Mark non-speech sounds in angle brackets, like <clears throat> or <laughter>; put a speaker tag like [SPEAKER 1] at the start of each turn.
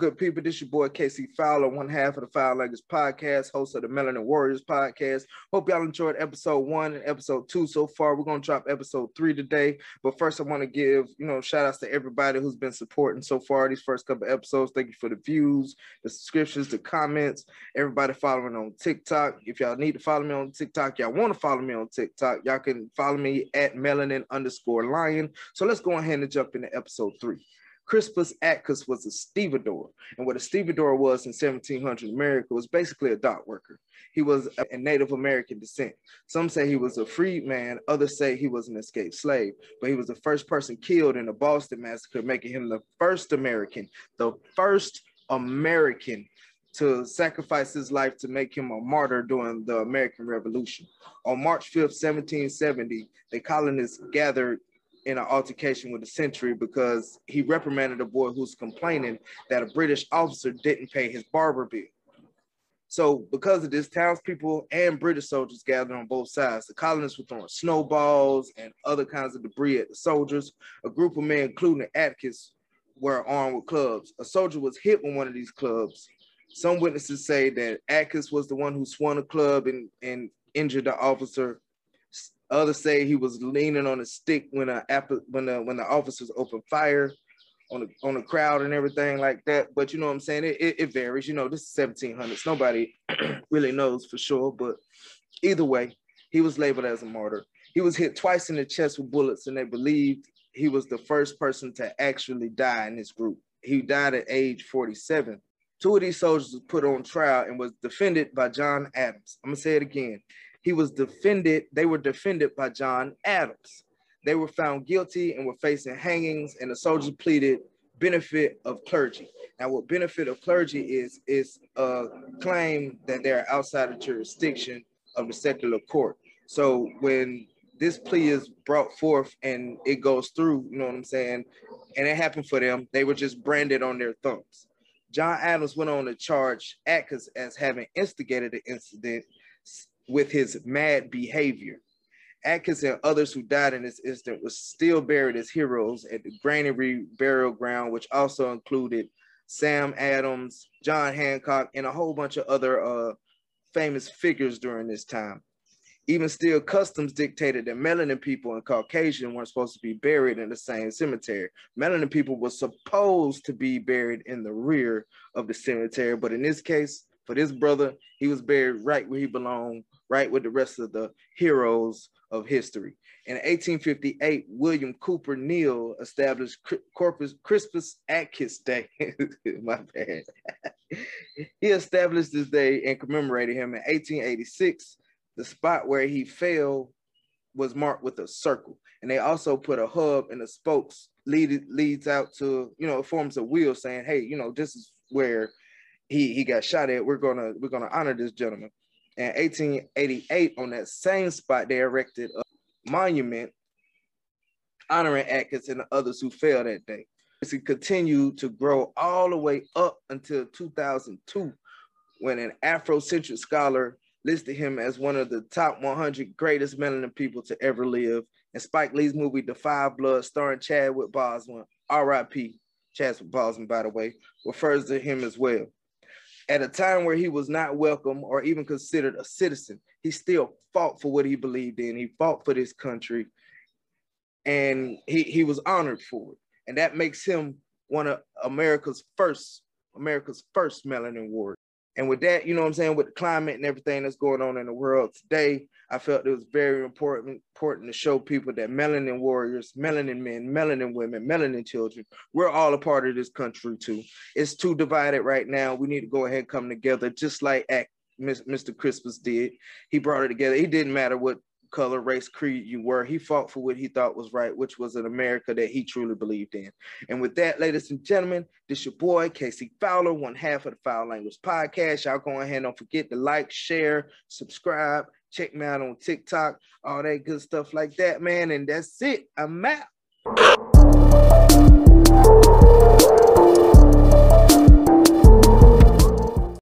[SPEAKER 1] good people? This is your boy Casey Fowler, one half of the Foul Language Podcast, host of the Melanin Warriors Podcast. Hope y'all enjoyed episode one and episode two so far. We're gonna drop episode three today. But first, I want to give you know shout outs to everybody who's been supporting so far these first couple episodes. Thank you for the views, the subscriptions, the comments. Everybody following on TikTok. If y'all need to follow me on TikTok, y'all want to follow me on TikTok, y'all can follow me at melanin underscore lion. So let's go ahead and jump into episode three. Crispus Attucks was a stevedore. And what a stevedore was in 1700 America was basically a dock worker. He was a Native American descent. Some say he was a freedman, others say he was an escaped slave, but he was the first person killed in the Boston Massacre, making him the first American, the first American to sacrifice his life to make him a martyr during the American Revolution. On March 5th, 1770, the colonists gathered in an altercation with the Century because he reprimanded a boy who's complaining that a British officer didn't pay his barber bill. So, because of this, townspeople and British soldiers gathered on both sides. The colonists were throwing snowballs and other kinds of debris at the soldiers. A group of men, including Attucks, were armed with clubs. A soldier was hit with one of these clubs. Some witnesses say that Attucks was the one who swung a club and, and injured the officer. Others say he was leaning on a stick when a when the when the officers opened fire on the on the crowd and everything like that. But you know what I'm saying? It, it, it varies. You know, this is 1700s. Nobody <clears throat> really knows for sure. But either way, he was labeled as a martyr. He was hit twice in the chest with bullets, and they believed he was the first person to actually die in this group. He died at age 47. Two of these soldiers was put on trial and was defended by John Adams. I'm gonna say it again he was defended, they were defended by John Adams. They were found guilty and were facing hangings, and the soldiers pleaded benefit of clergy. Now, what benefit of clergy is, is a claim that they're outside of jurisdiction of the secular court. So when this plea is brought forth and it goes through, you know what I'm saying, and it happened for them, they were just branded on their thumbs. John Adams went on to charge Attucks as having instigated the incident with his mad behavior. Atkins and others who died in this incident were still buried as heroes at the Granary Burial Ground, which also included Sam Adams, John Hancock, and a whole bunch of other uh, famous figures during this time. Even still, customs dictated that melanin people and Caucasian weren't supposed to be buried in the same cemetery. Melanin people were supposed to be buried in the rear of the cemetery, but in this case, for this brother, he was buried right where he belonged, right with the rest of the heroes of history. In 1858, William Cooper Nell established Corpus Crispus Attucks Day. <laughs> My bad. he established this day and commemorated him in 1886. The spot where he fell was marked with a circle, and they also put a hub and the spokes lead leads out to you know forms a wheel saying, "Hey, you know this is where he he got shot at. We're gonna we're gonna honor this gentleman." In 1888, on that same spot, they erected a monument honoring Atkins and the others who fell that day. It continued to grow all the way up until 2002, when an Afrocentric scholar listed him as one of the top 100 greatest melanin people to ever live. And Spike Lee's movie, The Five Bloods, starring Chadwick Boseman, R.I.P. Chadwick Boseman, by the way, refers to him as well at a time where he was not welcome or even considered a citizen, he still fought for what he believed in. He fought for this country and he, he was honored for it. And that makes him one of America's first, America's first melanin warrior. And with that, you know what I'm saying, with the climate and everything that's going on in the world today, I felt it was very important important to show people that melanin warriors, melanin men, melanin women, melanin children, we're all a part of this country too. It's too divided right now. We need to go ahead and come together, just like Mr. Crispus did. He brought it together. It didn't matter what color, race, creed you were. He fought for what he thought was right, which was an America that he truly believed in. And with that, ladies and gentlemen, this your boy, Casey Fowler, one half of the Foul Language Podcast. Y'all go ahead and don't forget to like, share, subscribe, check me out on TikTok, all that good stuff like that, man. And that's it. I'm out.